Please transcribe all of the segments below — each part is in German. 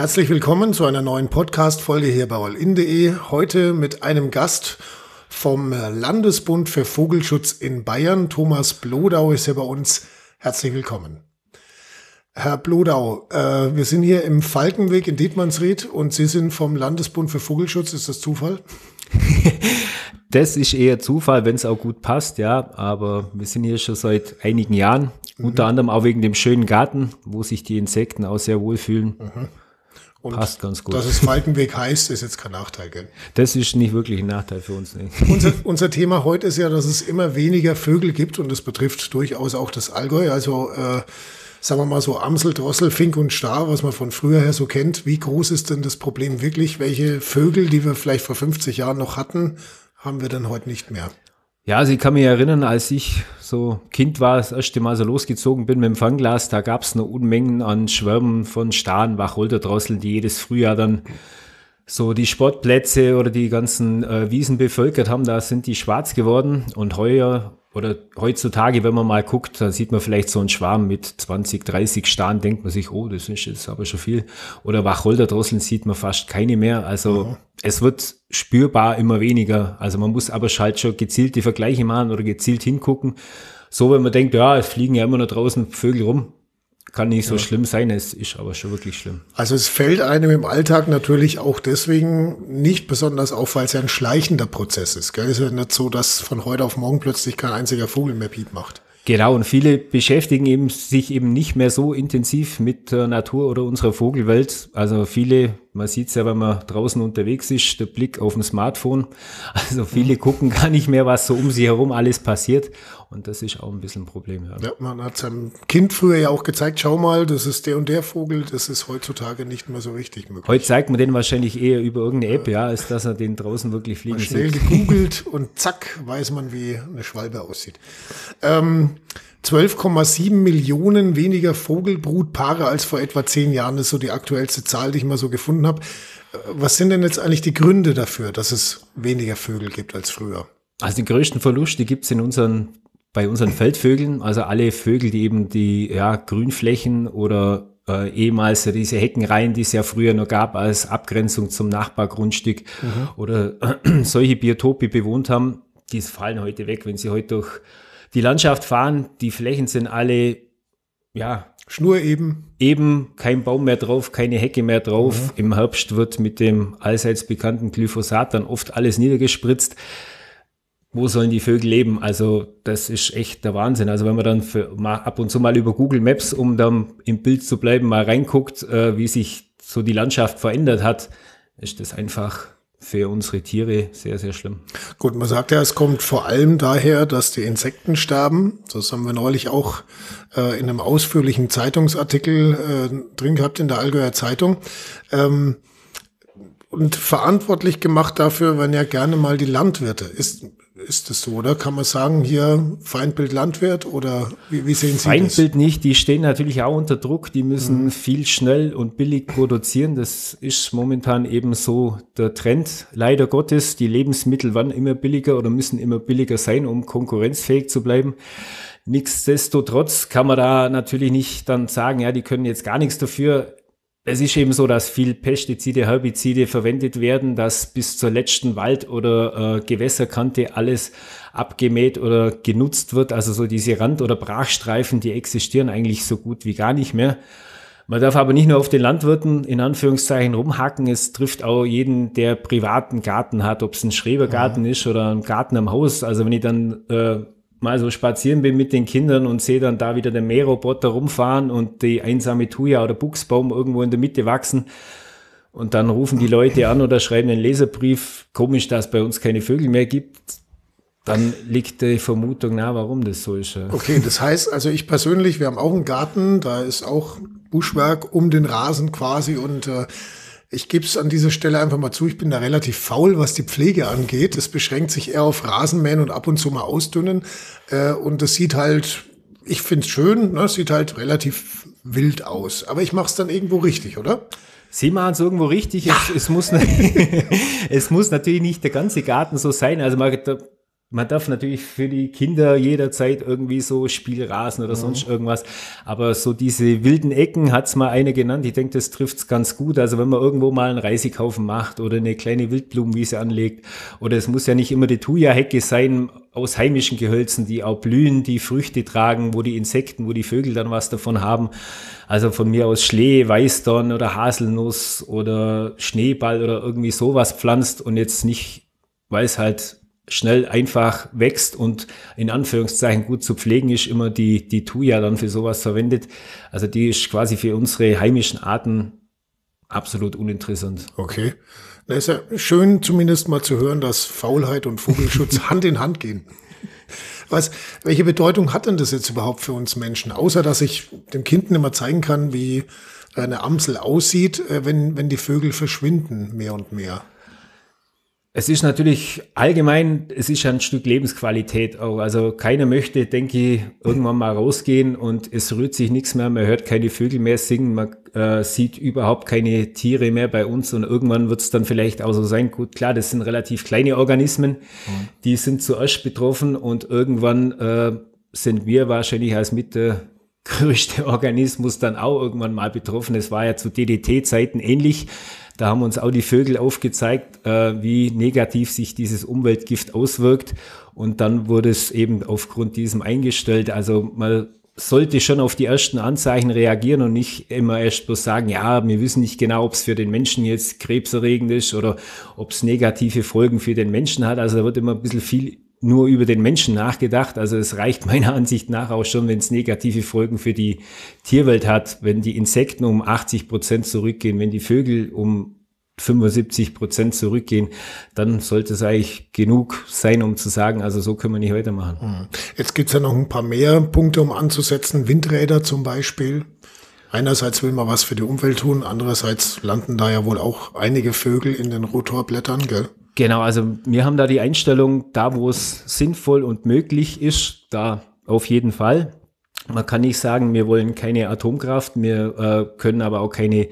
Herzlich willkommen zu einer neuen Podcast-Folge hier bei allin.de. Heute mit einem Gast vom Landesbund für Vogelschutz in Bayern. Thomas Blodau ist hier bei uns. Herzlich willkommen. Herr Blodau, äh, wir sind hier im Falkenweg in Dietmannsried und Sie sind vom Landesbund für Vogelschutz. Ist das Zufall? das ist eher Zufall, wenn es auch gut passt, ja. Aber wir sind hier schon seit einigen Jahren, mhm. unter anderem auch wegen dem schönen Garten, wo sich die Insekten auch sehr wohlfühlen. Mhm. Und Passt ganz gut. Dass es Falkenweg heißt, ist jetzt kein Nachteil, gell? Das ist nicht wirklich ein Nachteil für uns. Nee. Unser, unser Thema heute ist ja, dass es immer weniger Vögel gibt und das betrifft durchaus auch das Allgäu. Also äh, sagen wir mal so Amsel, Drossel, Fink und Star, was man von früher her so kennt. Wie groß ist denn das Problem wirklich? Welche Vögel, die wir vielleicht vor 50 Jahren noch hatten, haben wir denn heute nicht mehr? Ja, also ich kann mich erinnern, als ich so Kind war, das erste Mal so losgezogen bin mit dem Fangglas, da gab es noch Unmengen an Schwärmen von Starren, Wacholterdrosseln, die jedes Frühjahr dann so die Sportplätze oder die ganzen äh, Wiesen bevölkert haben. Da sind die schwarz geworden und heuer oder heutzutage, wenn man mal guckt, da sieht man vielleicht so einen Schwarm mit 20, 30 Starren, denkt man sich, oh, das ist jetzt aber schon viel. Oder Wacholderdrosseln sieht man fast keine mehr. Also mhm. es wird spürbar immer weniger. Also man muss aber halt schon gezielte Vergleiche machen oder gezielt hingucken. So, wenn man denkt, ja, es fliegen ja immer noch draußen Vögel rum, kann nicht so ja. schlimm sein, es ist aber schon wirklich schlimm. Also es fällt einem im Alltag natürlich auch deswegen nicht besonders auf, weil es ja ein schleichender Prozess ist. Gell? Es ist ja nicht so, dass von heute auf morgen plötzlich kein einziger Vogel mehr Piep macht. Genau, und viele beschäftigen eben sich eben nicht mehr so intensiv mit der Natur oder unserer Vogelwelt. Also viele, man sieht es ja, wenn man draußen unterwegs ist, der Blick auf dem Smartphone. Also viele gucken gar nicht mehr, was so um sie herum alles passiert. Und das ist auch ein bisschen ein Problem. Ja, ja man hat seinem Kind früher ja auch gezeigt, schau mal, das ist der und der Vogel, das ist heutzutage nicht mehr so richtig möglich. Heute zeigt man den wahrscheinlich eher über irgendeine App, ja, als dass er den draußen wirklich fliegen sieht. Schnell gegoogelt und zack, weiß man, wie eine Schwalbe aussieht. Ähm, 12,7 Millionen weniger Vogelbrutpaare als vor etwa zehn Jahren ist so die aktuellste Zahl, die ich mal so gefunden habe. Äh, was sind denn jetzt eigentlich die Gründe dafür, dass es weniger Vögel gibt als früher? Also den größten Verlust, die gibt es in unseren bei unseren Feldvögeln, also alle Vögel, die eben die ja, Grünflächen oder äh, ehemals diese Heckenreihen, die es ja früher noch gab als Abgrenzung zum Nachbargrundstück mhm. oder äh, solche Biotope bewohnt haben, die fallen heute weg, wenn sie heute durch die Landschaft fahren. Die Flächen sind alle ja Schnur eben. Eben, kein Baum mehr drauf, keine Hecke mehr drauf. Mhm. Im Herbst wird mit dem allseits bekannten Glyphosat dann oft alles niedergespritzt wo sollen die Vögel leben? Also das ist echt der Wahnsinn. Also wenn man dann für, mal ab und zu mal über Google Maps, um dann im Bild zu bleiben, mal reinguckt, äh, wie sich so die Landschaft verändert hat, ist das einfach für unsere Tiere sehr, sehr schlimm. Gut, man sagt ja, es kommt vor allem daher, dass die Insekten sterben. Das haben wir neulich auch äh, in einem ausführlichen Zeitungsartikel äh, drin gehabt in der Allgäuer Zeitung. Ähm, und verantwortlich gemacht dafür werden ja gerne mal die Landwirte. Ist, ist das so, oder? Kann man sagen, hier Feindbild Landwirt oder wie, wie sehen Sie Feindbild das? Feindbild nicht, die stehen natürlich auch unter Druck, die müssen mhm. viel schnell und billig produzieren. Das ist momentan eben so der Trend. Leider Gottes, die Lebensmittel werden immer billiger oder müssen immer billiger sein, um konkurrenzfähig zu bleiben. Nichtsdestotrotz kann man da natürlich nicht dann sagen, ja, die können jetzt gar nichts dafür es ist eben so, dass viel Pestizide, Herbizide verwendet werden, dass bis zur letzten Wald- oder äh, Gewässerkante alles abgemäht oder genutzt wird. Also so diese Rand- oder Brachstreifen, die existieren eigentlich so gut wie gar nicht mehr. Man darf aber nicht nur auf den Landwirten in Anführungszeichen rumhacken. Es trifft auch jeden, der privaten Garten hat, ob es ein Schrebergarten ja. ist oder ein Garten am Haus. Also wenn ich dann äh, mal so spazieren bin mit den Kindern und sehe dann da wieder den Mähroboter rumfahren und die einsame Thuja oder Buchsbaum irgendwo in der Mitte wachsen. Und dann rufen die Leute an oder schreiben einen Leserbrief, komisch, dass es bei uns keine Vögel mehr gibt. Dann liegt die Vermutung nahe, warum das so ist. Okay, das heißt, also ich persönlich, wir haben auch einen Garten, da ist auch Buschwerk um den Rasen quasi und äh, ich gebe es an dieser Stelle einfach mal zu, ich bin da relativ faul, was die Pflege angeht. Es beschränkt sich eher auf Rasenmähen und ab und zu mal ausdünnen. Äh, und das sieht halt, ich finde es schön, ne? sieht halt relativ wild aus. Aber ich mache es dann irgendwo richtig, oder? Sie machen es irgendwo richtig. Ja. Es, es, muss, es muss natürlich nicht der ganze Garten so sein. Also man, man darf natürlich für die Kinder jederzeit irgendwie so Spielrasen oder mhm. sonst irgendwas. Aber so diese wilden Ecken hat's mal eine genannt. Ich denke, das trifft's ganz gut. Also wenn man irgendwo mal einen Reisekaufen macht oder eine kleine Wildblumenwiese anlegt, oder es muss ja nicht immer die Thuja-Hecke sein aus heimischen Gehölzen, die auch blühen, die Früchte tragen, wo die Insekten, wo die Vögel dann was davon haben. Also von mir aus Schlee, Weißdorn oder Haselnuss oder Schneeball oder irgendwie sowas pflanzt und jetzt nicht, weil es halt schnell einfach wächst und in Anführungszeichen gut zu pflegen ist, immer die, die Thuja dann für sowas verwendet. Also die ist quasi für unsere heimischen Arten absolut uninteressant. Okay. Na ist ja schön zumindest mal zu hören, dass Faulheit und Vogelschutz Hand in Hand gehen. Was, welche Bedeutung hat denn das jetzt überhaupt für uns Menschen? Außer, dass ich dem Kind immer zeigen kann, wie eine Amsel aussieht, äh, wenn, wenn die Vögel verschwinden, mehr und mehr. Es ist natürlich allgemein, es ist ein Stück Lebensqualität auch. Also keiner möchte, denke ich, irgendwann mal rausgehen und es rührt sich nichts mehr, man hört keine Vögel mehr singen, man äh, sieht überhaupt keine Tiere mehr bei uns und irgendwann wird es dann vielleicht auch so sein, gut, klar, das sind relativ kleine Organismen, mhm. die sind zuerst betroffen und irgendwann äh, sind wir wahrscheinlich als mit der größte Organismus dann auch irgendwann mal betroffen. Es war ja zu DDT-Zeiten ähnlich. Da haben uns auch die Vögel aufgezeigt, äh, wie negativ sich dieses Umweltgift auswirkt. Und dann wurde es eben aufgrund diesem eingestellt. Also man sollte schon auf die ersten Anzeichen reagieren und nicht immer erst bloß sagen, ja, wir wissen nicht genau, ob es für den Menschen jetzt krebserregend ist oder ob es negative Folgen für den Menschen hat. Also da wird immer ein bisschen viel nur über den Menschen nachgedacht. Also es reicht meiner Ansicht nach auch schon, wenn es negative Folgen für die Tierwelt hat, wenn die Insekten um 80 Prozent zurückgehen, wenn die Vögel um 75 Prozent zurückgehen, dann sollte es eigentlich genug sein, um zu sagen, also so können wir nicht weitermachen. Hm. Jetzt gibt's ja noch ein paar mehr Punkte, um anzusetzen. Windräder zum Beispiel. Einerseits will man was für die Umwelt tun, andererseits landen da ja wohl auch einige Vögel in den Rotorblättern, gell? Genau, also wir haben da die Einstellung, da wo es sinnvoll und möglich ist, da auf jeden Fall. Man kann nicht sagen, wir wollen keine Atomkraft, wir äh, können aber auch keine äh,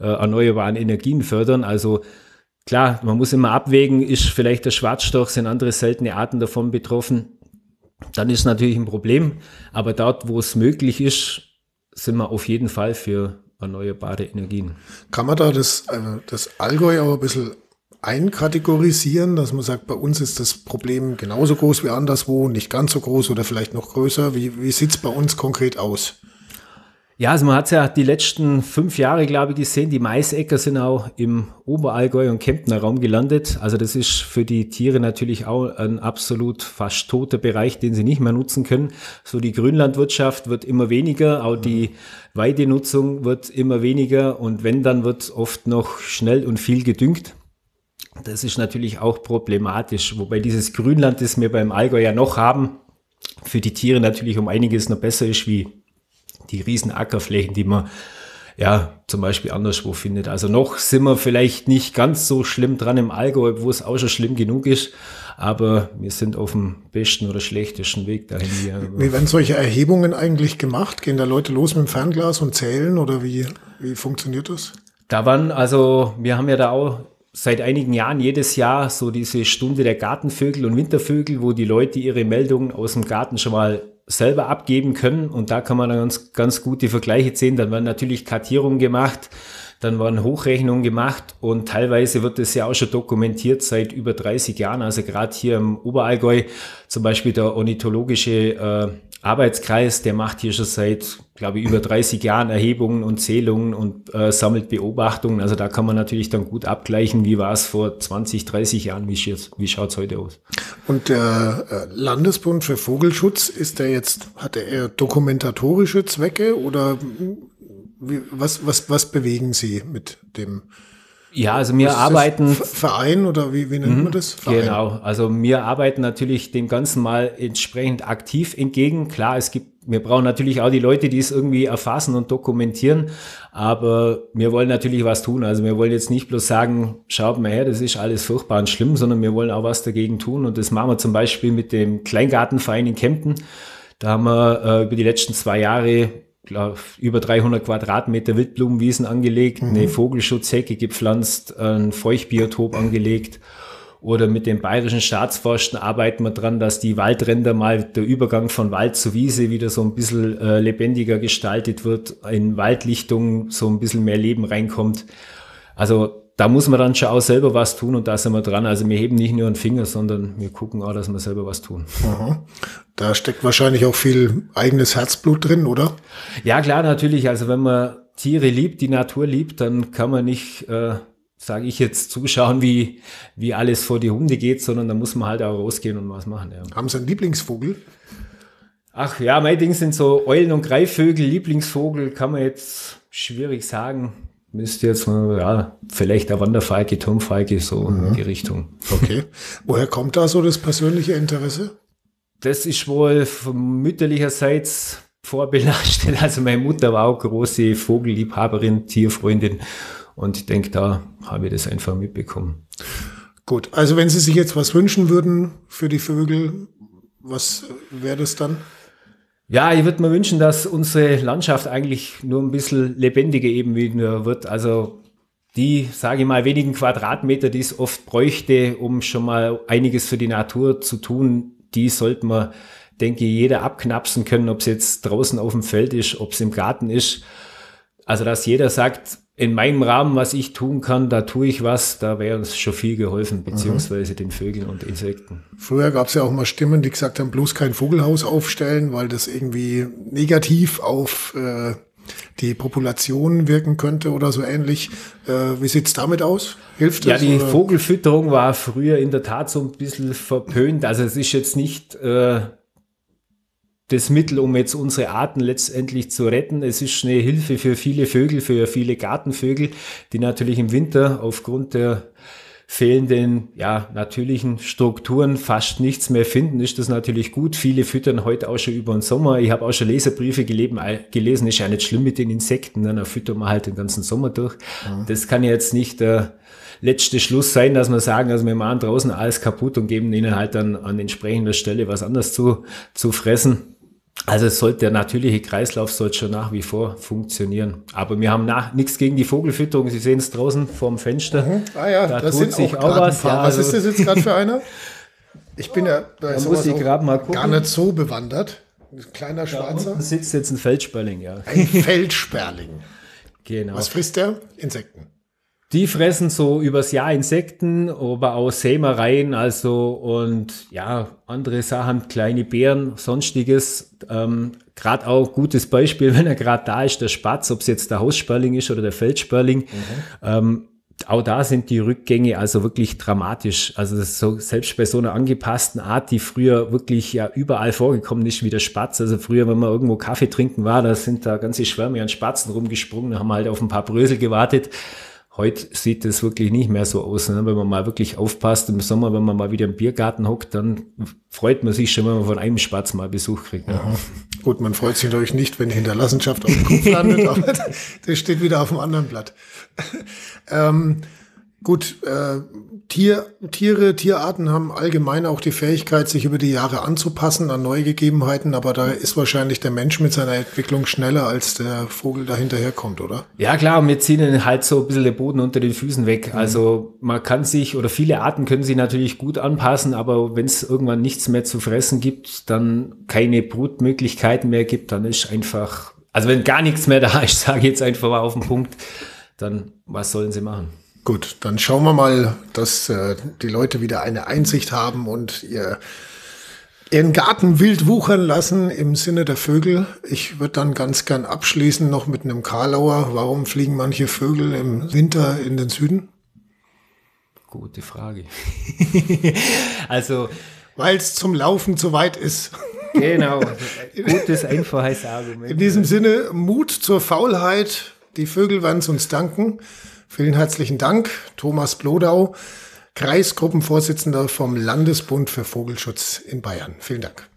erneuerbaren Energien fördern. Also klar, man muss immer abwägen, ist vielleicht der Schwarzstoch, sind andere seltene Arten davon betroffen. Dann ist natürlich ein Problem. Aber dort, wo es möglich ist, sind wir auf jeden Fall für erneuerbare Energien. Kann man da das, äh, das Allgäu auch ein bisschen einkategorisieren, dass man sagt, bei uns ist das Problem genauso groß wie anderswo, nicht ganz so groß oder vielleicht noch größer? Wie, wie sieht's bei uns konkret aus? Ja, also man hat ja die letzten fünf Jahre, glaube ich, gesehen. Die Maisäcker sind auch im Oberallgäu und Kemptner Raum gelandet. Also das ist für die Tiere natürlich auch ein absolut fast toter Bereich, den sie nicht mehr nutzen können. So die Grünlandwirtschaft wird immer weniger, auch die Weidenutzung wird immer weniger und wenn, dann wird oft noch schnell und viel gedüngt. Das ist natürlich auch problematisch, wobei dieses Grünland, das wir beim Allgäu ja noch haben, für die Tiere natürlich um einiges noch besser ist wie die riesen Ackerflächen, die man ja zum Beispiel anderswo findet. Also noch sind wir vielleicht nicht ganz so schlimm dran im Allgäu, wo es auch schon schlimm genug ist, aber wir sind auf dem besten oder schlechtesten Weg dahin. Wie werden solche Erhebungen eigentlich gemacht? Gehen da Leute los mit dem Fernglas und zählen oder wie, wie funktioniert das? Da waren, also wir haben ja da auch seit einigen Jahren jedes Jahr so diese Stunde der Gartenvögel und Wintervögel, wo die Leute ihre Meldungen aus dem Garten schon mal selber abgeben können. Und da kann man dann ganz, ganz gute Vergleiche sehen. Dann werden natürlich Kartierungen gemacht, dann werden Hochrechnungen gemacht und teilweise wird das ja auch schon dokumentiert seit über 30 Jahren. Also gerade hier im Oberallgäu zum Beispiel der ornithologische äh, Arbeitskreis, der macht hier schon seit, glaube ich, über 30 Jahren Erhebungen und Zählungen und äh, sammelt Beobachtungen. Also da kann man natürlich dann gut abgleichen, wie war es vor 20, 30 Jahren, wie, wie schaut es heute aus. Und der äh, Landesbund für Vogelschutz, ist der jetzt, hat er eher dokumentatorische Zwecke oder wie, was, was, was bewegen Sie mit dem ja, also wir arbeiten. Verein oder wie, wie nennt man mhm, das? Verein. Genau, also wir arbeiten natürlich dem Ganzen mal entsprechend aktiv entgegen. Klar, es gibt, wir brauchen natürlich auch die Leute, die es irgendwie erfassen und dokumentieren, aber wir wollen natürlich was tun. Also wir wollen jetzt nicht bloß sagen, schaut mal her, das ist alles furchtbar und schlimm, sondern wir wollen auch was dagegen tun und das machen wir zum Beispiel mit dem Kleingartenverein in Kempten. Da haben wir äh, über die letzten zwei Jahre über 300 Quadratmeter Wildblumenwiesen angelegt, mhm. eine Vogelschutzhecke gepflanzt, ein Feuchtbiotop angelegt Oder mit dem bayerischen Staatsforsten arbeiten wir dran, dass die Waldränder mal der Übergang von Wald zu Wiese wieder so ein bisschen äh, lebendiger gestaltet wird, in Waldlichtungen so ein bisschen mehr Leben reinkommt. Also da muss man dann schon auch selber was tun und da sind wir dran. Also wir heben nicht nur einen Finger, sondern wir gucken auch, dass wir selber was tun. Aha. Da steckt wahrscheinlich auch viel eigenes Herzblut drin, oder? Ja, klar, natürlich. Also wenn man Tiere liebt, die Natur liebt, dann kann man nicht, äh, sage ich jetzt, zuschauen, wie, wie alles vor die Hunde geht, sondern da muss man halt auch rausgehen und was machen. Ja. Haben Sie einen Lieblingsvogel? Ach ja, mein Ding sind so Eulen und Greifvögel. Lieblingsvogel kann man jetzt schwierig sagen müsste jetzt mal, ja, vielleicht der Wanderfalke, Turmfalke, so mhm. in die Richtung. Okay. Woher kommt da so das persönliche Interesse? Das ist wohl von mütterlicherseits vorbelastet. Also meine Mutter war auch große Vogelliebhaberin, Tierfreundin. Und ich denke, da habe ich das einfach mitbekommen. Gut, also wenn Sie sich jetzt was wünschen würden für die Vögel, was wäre das dann? Ja, ich würde mir wünschen, dass unsere Landschaft eigentlich nur ein bisschen lebendiger eben wieder wird. Also die, sage ich mal, wenigen Quadratmeter, die es oft bräuchte, um schon mal einiges für die Natur zu tun, die sollte man, denke ich, jeder abknapsen können, ob es jetzt draußen auf dem Feld ist, ob es im Garten ist. Also dass jeder sagt, in meinem Rahmen, was ich tun kann, da tue ich was, da wäre uns schon viel geholfen, beziehungsweise mhm. den Vögeln und Insekten. Früher gab es ja auch mal Stimmen, die gesagt haben, bloß kein Vogelhaus aufstellen, weil das irgendwie negativ auf äh, die Population wirken könnte oder so ähnlich. Äh, wie sieht's damit aus? Hilft das? Ja, die oder? Vogelfütterung war früher in der Tat so ein bisschen verpönt. Also es ist jetzt nicht äh, das Mittel, um jetzt unsere Arten letztendlich zu retten. Es ist eine Hilfe für viele Vögel, für viele Gartenvögel, die natürlich im Winter aufgrund der fehlenden, ja, natürlichen Strukturen fast nichts mehr finden, ist das natürlich gut. Viele füttern heute auch schon über den Sommer. Ich habe auch schon Leserbriefe gelesen, gelesen ist ja nicht schlimm mit den Insekten, dann füttern wir halt den ganzen Sommer durch. Mhm. Das kann ja jetzt nicht der letzte Schluss sein, dass wir sagen, also wir machen draußen alles kaputt und geben ihnen halt dann an entsprechender Stelle was anderes zu, zu fressen. Also es sollte der natürliche Kreislauf sollte schon nach wie vor funktionieren. Aber wir haben nach, nichts gegen die Vogelfütterung. Sie sehen es draußen vorm Fenster. Mhm. Ah ja, da tut sind sich auch, auch was. Ja, was also ist das jetzt gerade für einer? Ich bin ja bei da muss ich gerade mal gucken. gar nicht so bewandert. Ein kleiner Schwarzer. Da sitzt jetzt ein Feldsperling, ja. Ein Feldsperling. genau. Was frisst der? Insekten. Die fressen so übers Jahr Insekten, aber auch Sämereien, also und ja, andere Sachen, kleine Beeren, sonstiges. Ähm, gerade auch gutes Beispiel, wenn er gerade da ist, der Spatz, ob es jetzt der Haussperling ist oder der Feldsperling. Mhm. Ähm, auch da sind die Rückgänge also wirklich dramatisch. Also so, selbst bei so einer angepassten Art, die früher wirklich ja überall vorgekommen ist, wie der Spatz. Also früher, wenn man irgendwo Kaffee trinken war, da sind da ganze Schwärme an Spatzen rumgesprungen, haben halt auf ein paar Brösel gewartet. Heute sieht es wirklich nicht mehr so aus. Ne? Wenn man mal wirklich aufpasst im Sommer, wenn man mal wieder im Biergarten hockt, dann freut man sich schon, wenn man von einem Spatz mal Besuch kriegt. Ne? Ja. Gut, man freut sich natürlich nicht, wenn die Hinterlassenschaft auf dem Kopf landet, aber das steht wieder auf dem anderen Blatt. ähm, Gut, äh, Tier, Tiere, Tierarten haben allgemein auch die Fähigkeit, sich über die Jahre anzupassen an neue Gegebenheiten, aber da ist wahrscheinlich der Mensch mit seiner Entwicklung schneller, als der Vogel da hinterherkommt, oder? Ja, klar, wir ziehen halt so ein bisschen den Boden unter den Füßen weg. Mhm. Also man kann sich, oder viele Arten können sich natürlich gut anpassen, aber wenn es irgendwann nichts mehr zu fressen gibt, dann keine Brutmöglichkeiten mehr gibt, dann ist einfach, also wenn gar nichts mehr da ist, sage ich jetzt einfach mal auf den Punkt, dann was sollen sie machen? Gut, dann schauen wir mal, dass äh, die Leute wieder eine Einsicht haben und ihr ihren Garten wild wuchern lassen im Sinne der Vögel. Ich würde dann ganz gern abschließen noch mit einem Karlauer. Warum fliegen manche Vögel im Winter in den Süden? Gute Frage. also. Weil es zum Laufen zu weit ist. Genau. Gutes, einfaches Argument. In diesem Sinne, Mut zur Faulheit. Die Vögel werden es uns danken. Vielen herzlichen Dank, Thomas Blodau, Kreisgruppenvorsitzender vom Landesbund für Vogelschutz in Bayern. Vielen Dank.